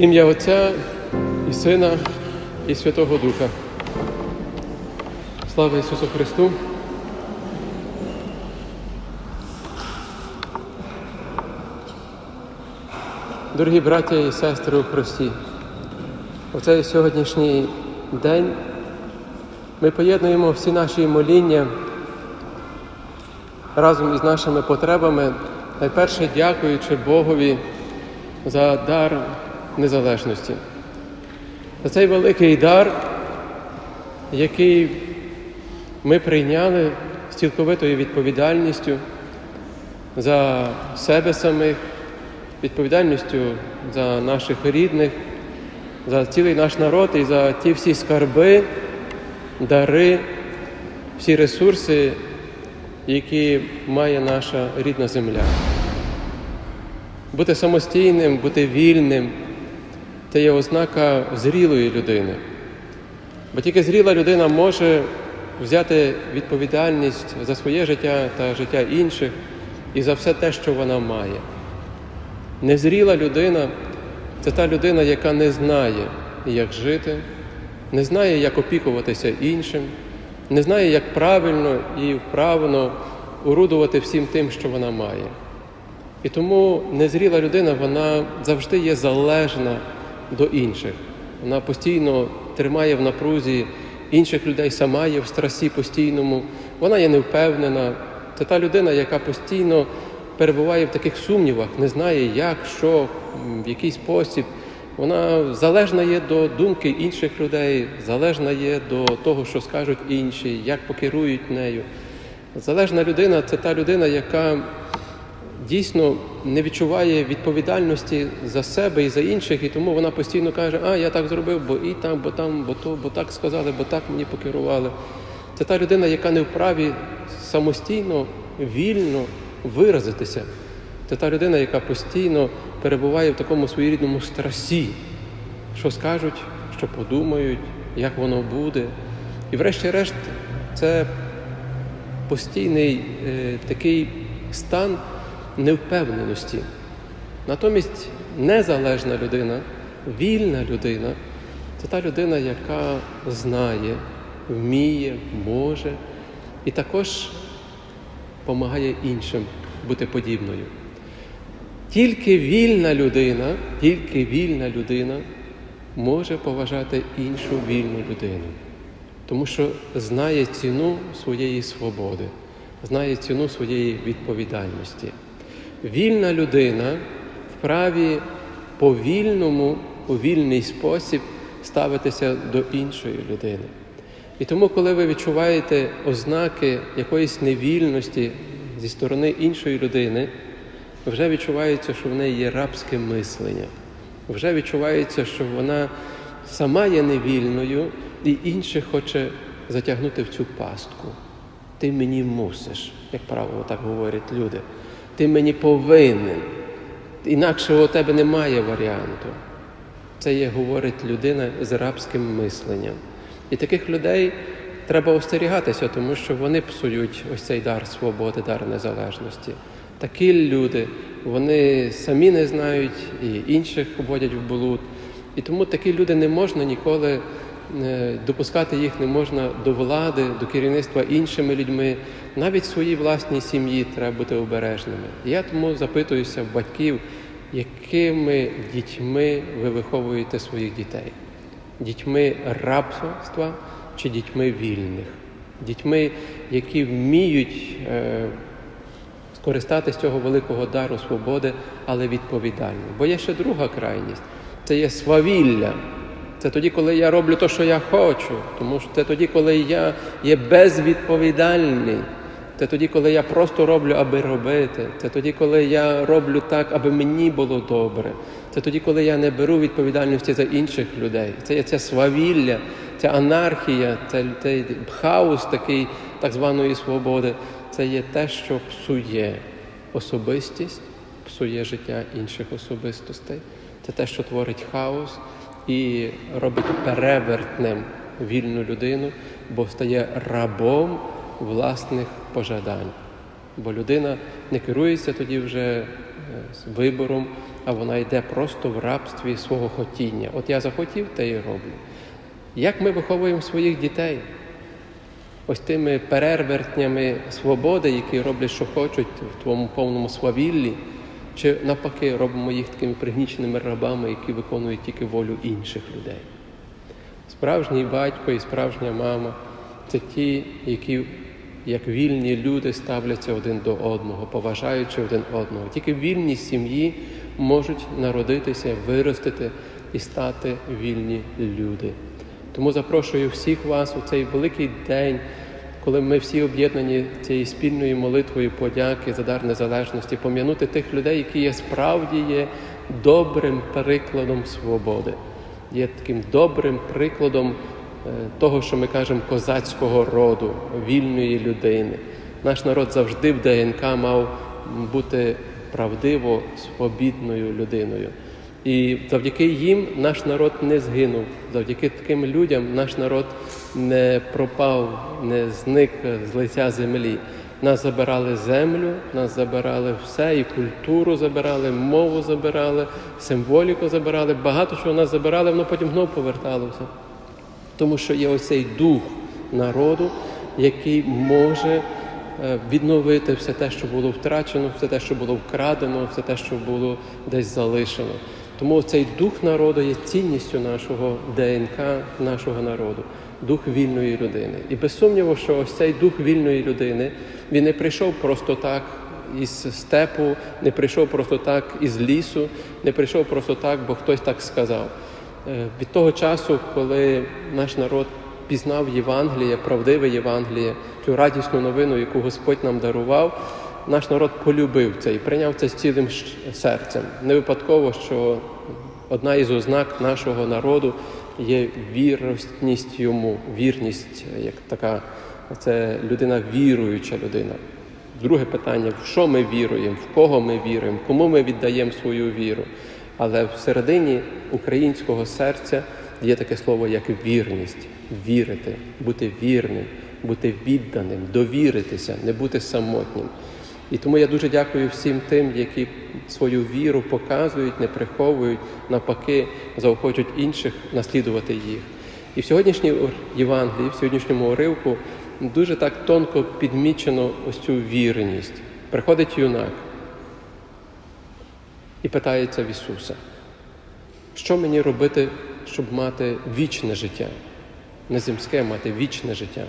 Ім'я Отця і Сина, і Святого Духа. Слава Ісусу Христу! Дорогі браття і сестри у Христі, у цей сьогоднішній день ми поєднуємо всі наші моління разом із нашими потребами, найперше дякуючи Богові за дар незалежності, за цей великий дар, який ми прийняли з цілковитою відповідальністю за себе самих, відповідальністю за наших рідних, за цілий наш народ і за ті всі скарби, дари, всі ресурси, які має наша рідна земля. Бути самостійним, бути вільним це є ознака зрілої людини. Бо тільки зріла людина може взяти відповідальність за своє життя та життя інших і за все те, що вона має. Незріла людина це та людина, яка не знає, як жити, не знає, як опікуватися іншим, не знає, як правильно і вправно урудувати всім тим, що вона має. І тому незріла людина, вона завжди є залежна до інших. Вона постійно тримає в напрузі інших людей, сама є в страсі постійному, вона є невпевнена. Це та людина, яка постійно перебуває в таких сумнівах, не знає, як, що, в який спосіб. Вона залежна є до думки інших людей, залежна є до того, що скажуть інші, як покерують нею. Залежна людина це та людина, яка дійсно не відчуває відповідальності за себе і за інших, і тому вона постійно каже, а я так зробив, бо і там, бо там, бо то, бо так сказали, бо так мені покерували. Це та людина, яка не вправі самостійно, вільно виразитися. Це та людина, яка постійно перебуває в такому своєрідному страсі, що скажуть, що подумають, як воно буде. І врешті-решт, це постійний е, такий стан невпевненості. Натомість незалежна людина, вільна людина це та людина, яка знає, вміє, може і також допомагає іншим бути подібною. Тільки вільна людина, тільки вільна людина може поважати іншу вільну людину, тому що знає ціну своєї свободи, знає ціну своєї відповідальності. Вільна людина вправі по вільному, у вільний спосіб ставитися до іншої людини. І тому, коли ви відчуваєте ознаки якоїсь невільності зі сторони іншої людини, вже відчувається, що в неї є рабське мислення, вже відчувається, що вона сама є невільною і інших хоче затягнути в цю пастку. Ти мені мусиш, як правило, так говорять люди. Ти мені повинен. Інакше у тебе немає варіанту. Це є, говорить людина з рабським мисленням. І таких людей треба остерігатися, тому що вони псують ось цей дар свободи, дар незалежності. Такі люди, вони самі не знають і інших вводять в блуд. І тому такі люди не можна ніколи допускати їх не можна до влади, до керівництва іншими людьми. Навіть в своїй власній сім'ї треба бути обережними. Я тому запитуюся в батьків, якими дітьми ви виховуєте своїх дітей? Дітьми рабства чи дітьми вільних? Дітьми, які вміють е, скористатися цього великого дару свободи, але відповідально. Бо є ще друга крайність це є свавілля. Це тоді, коли я роблю те, що я хочу, тому що це тоді, коли я є безвідповідальний. Це тоді, коли я просто роблю, аби робити. Це тоді, коли я роблю так, аби мені було добре. Це тоді, коли я не беру відповідальності за інших людей. Це є ця свавілля, ця анархія, це цей хаос такий так званої свободи. Це є те, що псує особистість, псує життя інших особистостей. Це те, що творить хаос і робить перевертним вільну людину, бо стає рабом власних пожадань. Бо людина не керується тоді вже е, вибором, а вона йде просто в рабстві свого хотіння. От я захотів, те і роблю. Як ми виховуємо своїх дітей? Ось тими перервертнями свободи, які роблять, що хочуть в твоєму повному свавіллі, чи навпаки робимо їх такими пригніченими рабами, які виконують тільки волю інших людей. Справжній батько і справжня мама це ті, які, як вільні люди, ставляться один до одного, поважаючи один одного. Тільки вільні сім'ї можуть народитися, виростити і стати вільні люди. Тому запрошую всіх вас у цей великий день, коли ми всі об'єднані цією спільною молитвою подяки за дар незалежності, пом'янути тих людей, які є справді є добрим прикладом свободи, є таким добрим прикладом е, того, що ми кажемо козацького роду, вільної людини. Наш народ завжди в ДНК мав бути правдиво свобідною людиною. І завдяки їм наш народ не згинув. Завдяки таким людям наш народ не пропав, не зник з лиця землі. Нас забирали землю, нас забирали все, і культуру забирали, мову забирали, символіку забирали. Багато чого нас забирали, воно потім знов поверталося. Тому що є оцей дух народу, який може е, відновити все те, що було втрачено, все те, що було вкрадено, все те, що було десь залишено. Тому цей дух народу є цінністю нашого ДНК, нашого народу, дух вільної людини. І без сумніву, що ось цей дух вільної людини він не прийшов просто так із степу, не прийшов просто так із лісу, не прийшов просто так, бо хтось так сказав. Е, Від того часу, коли наш народ пізнав Євангеліє, правдиве Євангеліє, цю радісну новину, яку Господь нам дарував, наш народ полюбив це і прийняв це з цілим серцем. Не випадково, що одна із ознак нашого народу є вірність йому, вірність як така, це людина віруюча людина. Друге питання: в що ми віруємо, в кого ми віруємо, кому ми віддаємо свою віру. Але всередині українського серця є таке слово, як вірність, вірити, бути вірним, бути відданим, довіритися, не бути самотнім. І тому я дуже дякую всім тим, які свою віру показують, не приховують, навпаки, заохочують інших наслідувати їх. І в сьогоднішній Євангелії, в сьогоднішньому уривку дуже так тонко підмічено ось цю вірність. Приходить юнак і питається в Ісуса, що мені робити, щоб мати вічне життя, не земське, мати вічне життя.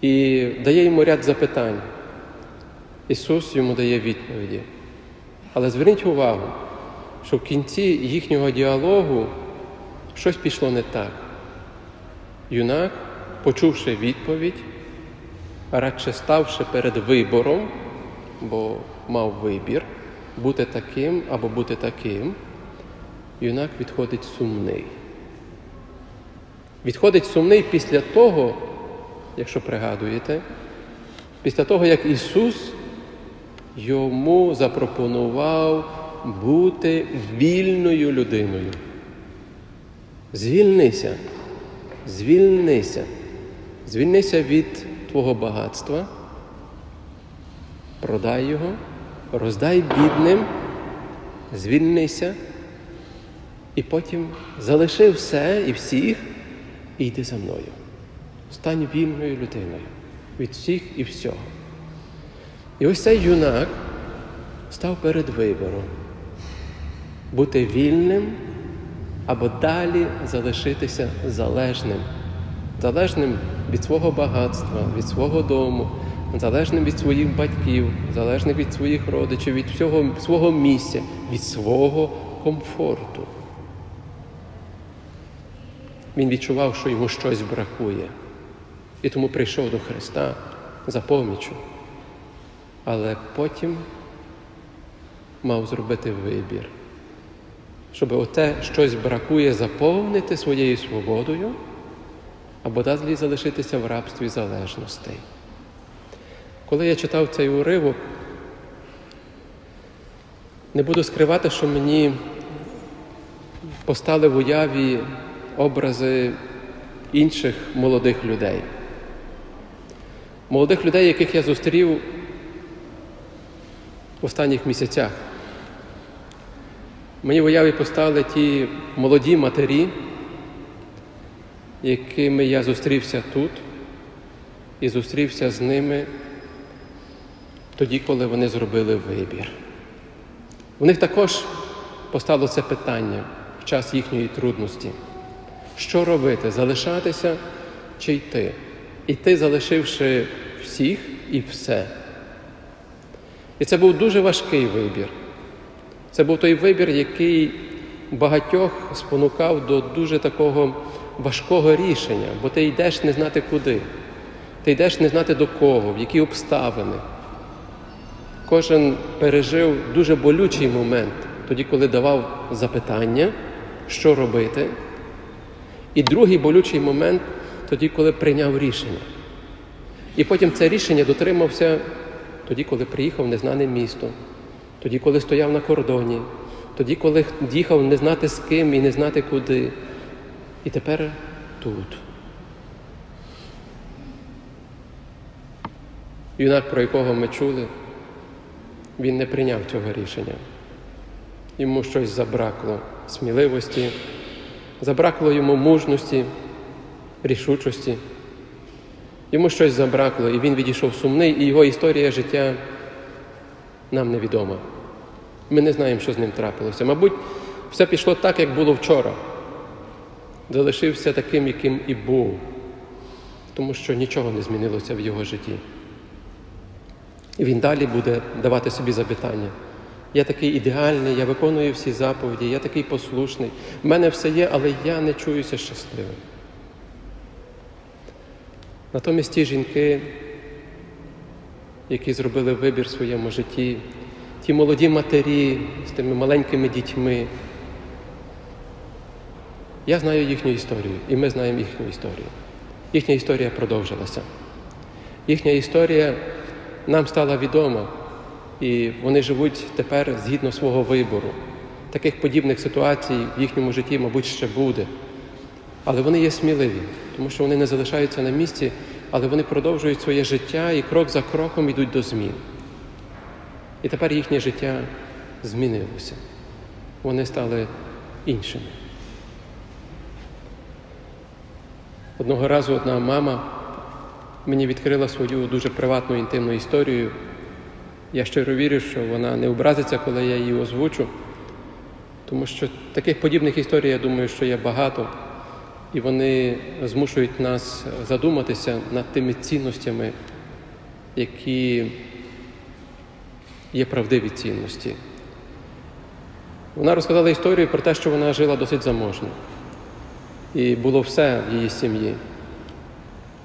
І дає йому ряд запитань. Ісус йому дає відповіді. Але зверніть увагу, що в кінці їхнього діалогу щось пішло не так. Юнак, почувши відповідь, радше ставши перед вибором, бо мав вибір бути таким або бути таким, юнак відходить сумний. Відходить сумний після того, якщо пригадуєте, після того, як Ісус йому запропонував бути вільною людиною. Звільнися, звільнися, звільнися від твого багатства, продай його, роздай бідним, звільнися і потім залиши все і всіх і йди за мною. Стань вільною людиною від всіх і всього. І ось цей юнак став перед вибором бути вільним або далі залишитися залежним, залежним від свого багатства, від свого дому, залежним від своїх батьків, залежним від своїх родичів, від всього свого місця, від свого комфорту. Він відчував, що йому щось бракує, і тому прийшов до Христа за помічю. Але потім мав зробити вибір, щоб оте щось бракує заповнити своєю свободою або далі залишитися в рабстві залежностей. Коли я читав цей уривок, не буду скривати, що мені постали в уяві образи інших молодих людей. Молодих людей, яких я зустрів останніх місяцях. Мені в уяві постали ті молоді матері, якими я зустрівся тут і зустрівся з ними тоді, коли вони зробили вибір. У них також постало це питання в час їхньої трудності. Що робити? Залишатися чи йти? Іти, залишивши всіх і все. І це був дуже важкий вибір. Це був той вибір, який багатьох спонукав до дуже такого важкого рішення, бо ти йдеш не знати куди. Ти йдеш не знати до кого, в які обставини. Кожен пережив дуже болючий момент, тоді, коли давав запитання, що робити. І другий болючий момент тоді, коли прийняв рішення. І потім це рішення дотримався тоді, коли приїхав в незнане місто, тоді, коли стояв на кордоні, тоді, коли їхав не знати з ким і не знати куди. І тепер тут. Юнак, про якого ми чули, він не прийняв цього рішення. Йому щось забракло сміливості, забракло йому мужності, рішучості. Йому щось забракло, і він відійшов сумний, і його історія життя нам невідома. Ми не знаємо, що з ним трапилося. Мабуть, все пішло так, як було вчора. Залишився таким, яким і був, тому що нічого не змінилося в його житті. І він далі буде давати собі запитання. Я такий ідеальний, я виконую всі заповіді, я такий послушний. В мене все є, але я не чуюся щасливим. Натомість ті жінки, які зробили вибір в своєму житті, ті молоді матері з тими маленькими дітьми, я знаю їхню історію, і ми знаємо їхню історію. Їхня історія продовжилася. Їхня історія нам стала відома, і вони живуть тепер згідно свого вибору. Таких подібних ситуацій в їхньому житті, мабуть, ще буде. Але вони є сміливі, тому що вони не залишаються на місці, але вони продовжують своє життя і крок за кроком йдуть до змін. І тепер їхнє життя змінилося. Вони стали іншими. Одного разу одна мама мені відкрила свою дуже приватну інтимну історію. Я щиро вірю, що вона не образиться, коли я її озвучу, тому що таких подібних історій, я думаю, що є багато, і вони змушують нас задуматися над тими цінностями, які є правдиві цінності. Вона розказала історію про те, що вона жила досить заможно. І було все в її сім'ї.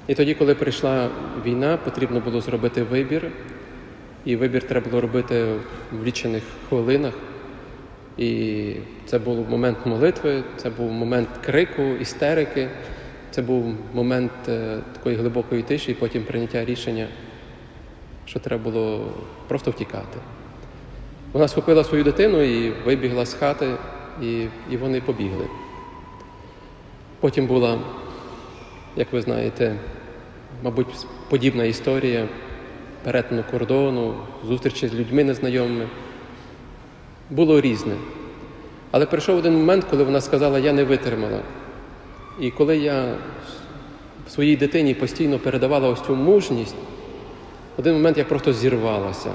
І тоді, коли прийшла війна, потрібно було зробити вибір. І вибір треба було робити в лічених хвилинах. І це був момент молитви, це був момент крику, істерики, це був момент е, такої глибокої тиші, і потім прийняття рішення, що треба було просто втікати. Вона схопила свою дитину і вибігла з хати, і, і вони побігли. Потім була, як ви знаєте, мабуть, подібна історія перетину кордону, зустрічі з людьми незнайомими. Було різне. Але прийшов один момент, коли вона сказала, я не витримала. І коли я своїй дитині постійно передавала ось цю мужність, в один момент я просто зірвалася.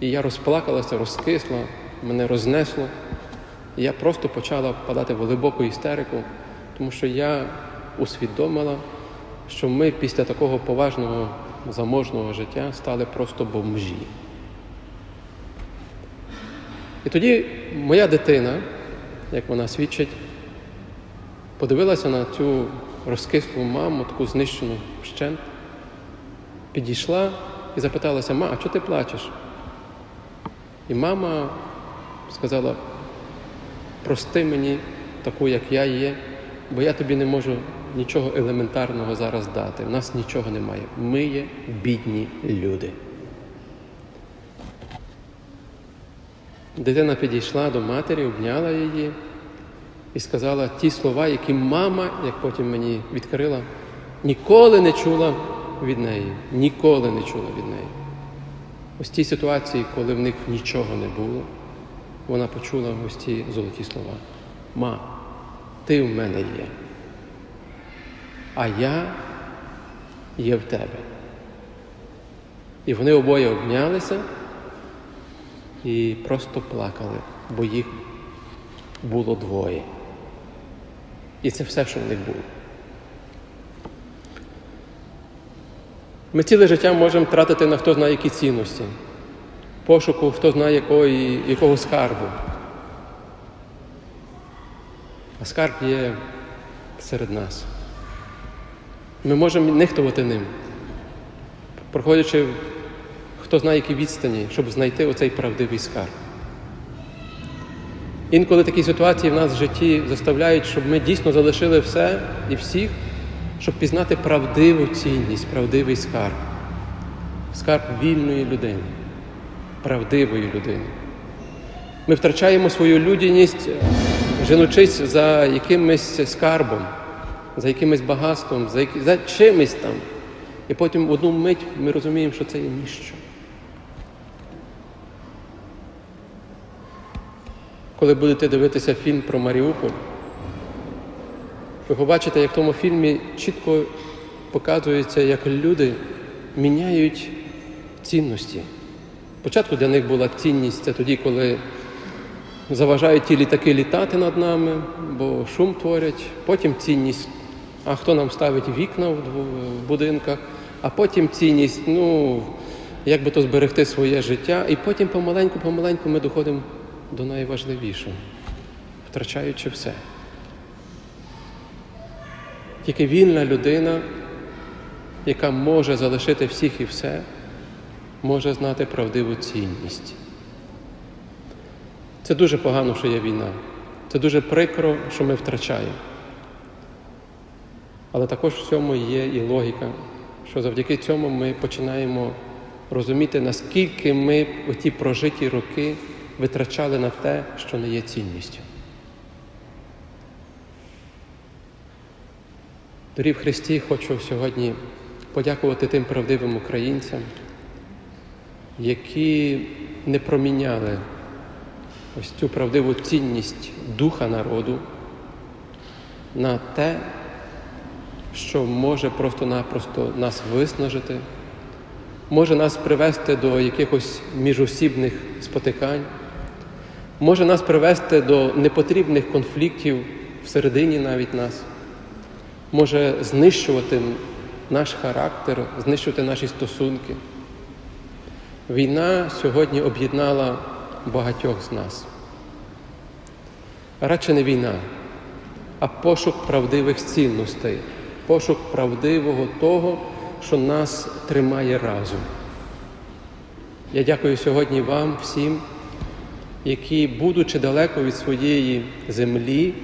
І я розплакалася, розкисла, мене рознесло. І я просто почала впадати в глибоку істерику, тому що я усвідомила, що ми після такого поважного заможного життя стали просто бомжі. І тоді моя дитина, як вона свідчить, подивилася на цю розкислу маму, таку знищену вщент, підійшла і запиталася, ма, а чого ти плачеш? І мама сказала, прости мені таку, як я є, бо я тобі не можу нічого елементарного зараз дати. У нас нічого немає. Ми є бідні люди. Дитина підійшла до матері, обняла її і сказала ті слова, які мама, як потім мені відкрила, ніколи не чула від неї. Ніколи не чула від неї. ось тій ситуації, коли в них нічого не було, вона почула ось ті золоті слова. Ма, ти в мене є, а я є в тебе. І вони обоє обнялися і просто плакали, бо їх було двоє. І це все, що в них було. Ми ціле життя можемо тратити на хто знає які цінності, пошуку, хто знає якої, якого скарбу. А скарб є серед нас. Ми можемо нехтувати ним, проходячи хто знає які відстані, щоб знайти оцей правдивий скарб. Інколи такі ситуації в нас в житті заставляють, щоб ми дійсно залишили все і всіх, щоб пізнати правдиву цінність, правдивий скарб, скарб вільної людини, правдивої людини. Ми втрачаємо свою людяність, женучись за якимось скарбом, за якимось багатством, за, які... за чимось там. І потім в одну мить ми розуміємо, що це є ніщо. Коли будете дивитися фільм про Маріуполь, ви побачите, як в тому фільмі чітко показується, як люди міняють цінності. Спочатку для них була цінність це тоді, коли заважають ті літаки літати над нами, бо шум творять, потім цінність, а хто нам ставить вікна в будинках, а потім цінність, ну, як би то зберегти своє життя, і потім помаленьку-помаленьку ми доходимо до найважливішого, втрачаючи все. Тільки вільна людина, яка може залишити всіх і все, може знати правдиву цінність. Це дуже погано, що є війна. Це дуже прикро, що ми втрачаємо. Але також в цьому є і логіка, що завдяки цьому ми починаємо розуміти, наскільки ми у ті прожиті роки витрачали на те, що не є цінністю. Дорі в Христі хочу сьогодні подякувати тим правдивим українцям, які не проміняли ось цю правдиву цінність духа народу на те, що може просто-напросто нас виснажити, може нас привести до якихось міжосібних спотикань, може нас привести до непотрібних конфліктів всередині навіть нас, може знищувати наш характер, знищувати наші стосунки. Війна сьогодні об'єднала багатьох з нас. Радше не війна, а пошук правдивих цінностей, пошук правдивого того, що нас тримає разом. Я дякую сьогодні вам всім, які, будучи далеко від своєї землі,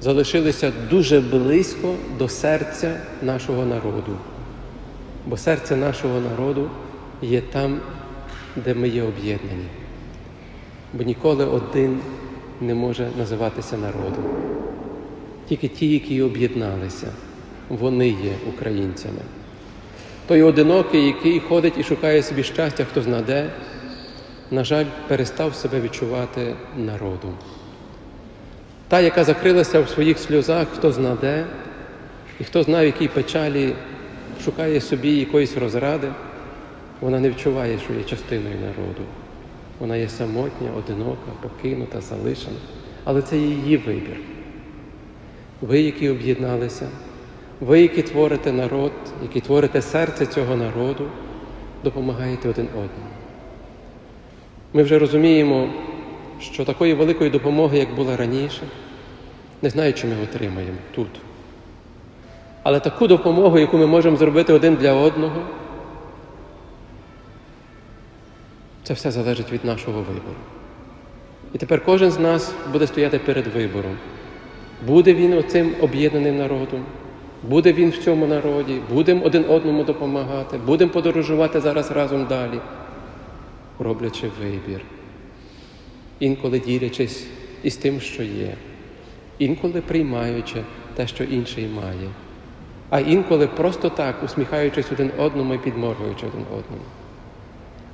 залишилися дуже близько до серця нашого народу. Бо серце нашого народу є там, де ми є об'єднані. Бо ніколи один не може називатися народом. Тільки ті, які об'єдналися, вони є українцями. Той одинокий, який ходить і шукає собі щастя, хто знаде, на жаль, перестав себе відчувати народом. Та, яка закрилася в своїх сльозах, хто знаде, і хто знає, в якій печалі шукає собі якоїсь розради, вона не відчуває, що є частиною народу. Вона є самотня, одинока, покинута, залишена. Але це її вибір. Ви, які об'єдналися, ви, які творите народ, які творите серце цього народу, допомагаєте один одному. Ми вже розуміємо, що такої великої допомоги, як була раніше, не знаю, чи ми отримаємо тут. Але таку допомогу, яку ми можемо зробити один для одного, це все залежить від нашого вибору. І тепер кожен з нас буде стояти перед вибором. Буде він оцим об'єднаним народом, буде він в цьому народі, будемо один одному допомагати, будемо подорожувати зараз разом далі, роблячи вибір, інколи ділячись із тим, що є, інколи приймаючи те, що інший має, а інколи просто так, усміхаючись один одному і підморгуючи один одному.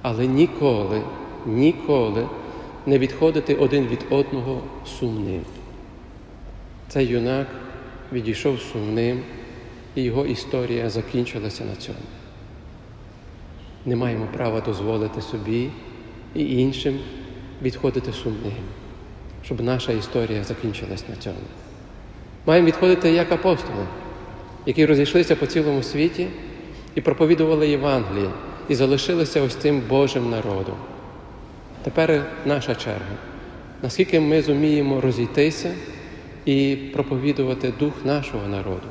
але ніколи, ніколи не відходити один від одного сумним. Цей юнак відійшов сумним, і його історія закінчилася на цьому. Не маємо права дозволити собі і іншим відходити сумним, щоб наша історія закінчилась на цьому. Маємо відходити як апостоли, які розійшлися по цілому світі і проповідували Євангеліє, і залишилися ось цим Божим народом. Тепер наша черга. Наскільки ми зуміємо розійтися і проповідувати дух нашого народу,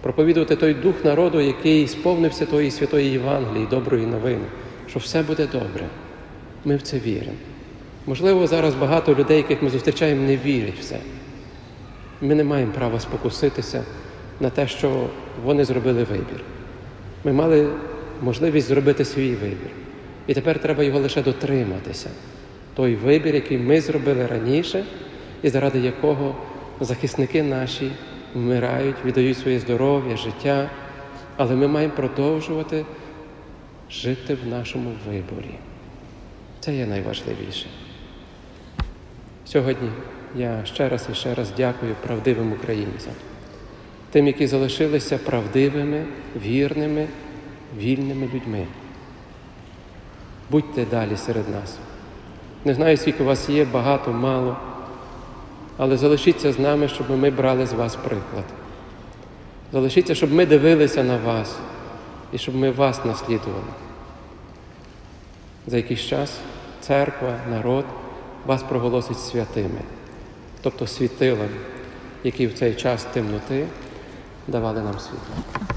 проповідувати той дух народу, який сповнився тої святої Євангелії, доброї новини, що все буде добре. Ми в це віримо. Можливо, зараз багато людей, яких ми зустрічаємо, не вірять в це. Ми не маємо права спокуситися на те, що вони зробили вибір. Ми мали можливість зробити свій вибір. І тепер треба його лише дотриматися. Той вибір, який ми зробили раніше, і заради якого захисники наші вмирають, віддають своє здоров'я, життя, але ми маємо продовжувати жити в нашому виборі. Це є найважливіше. Сьогодні я ще раз і ще раз дякую правдивим українцям, тим, які залишилися правдивими, вірними, вільними людьми. Будьте далі серед нас. Не знаю, скільки у вас є, багато, мало, але залишіться з нами, щоб ми брали з вас приклад. Залишіться, щоб ми дивилися на вас і щоб ми вас наслідували. За якийсь час церква, народ вас проголосить святими, тобто світилами, які в цей час темноти давали нам світло.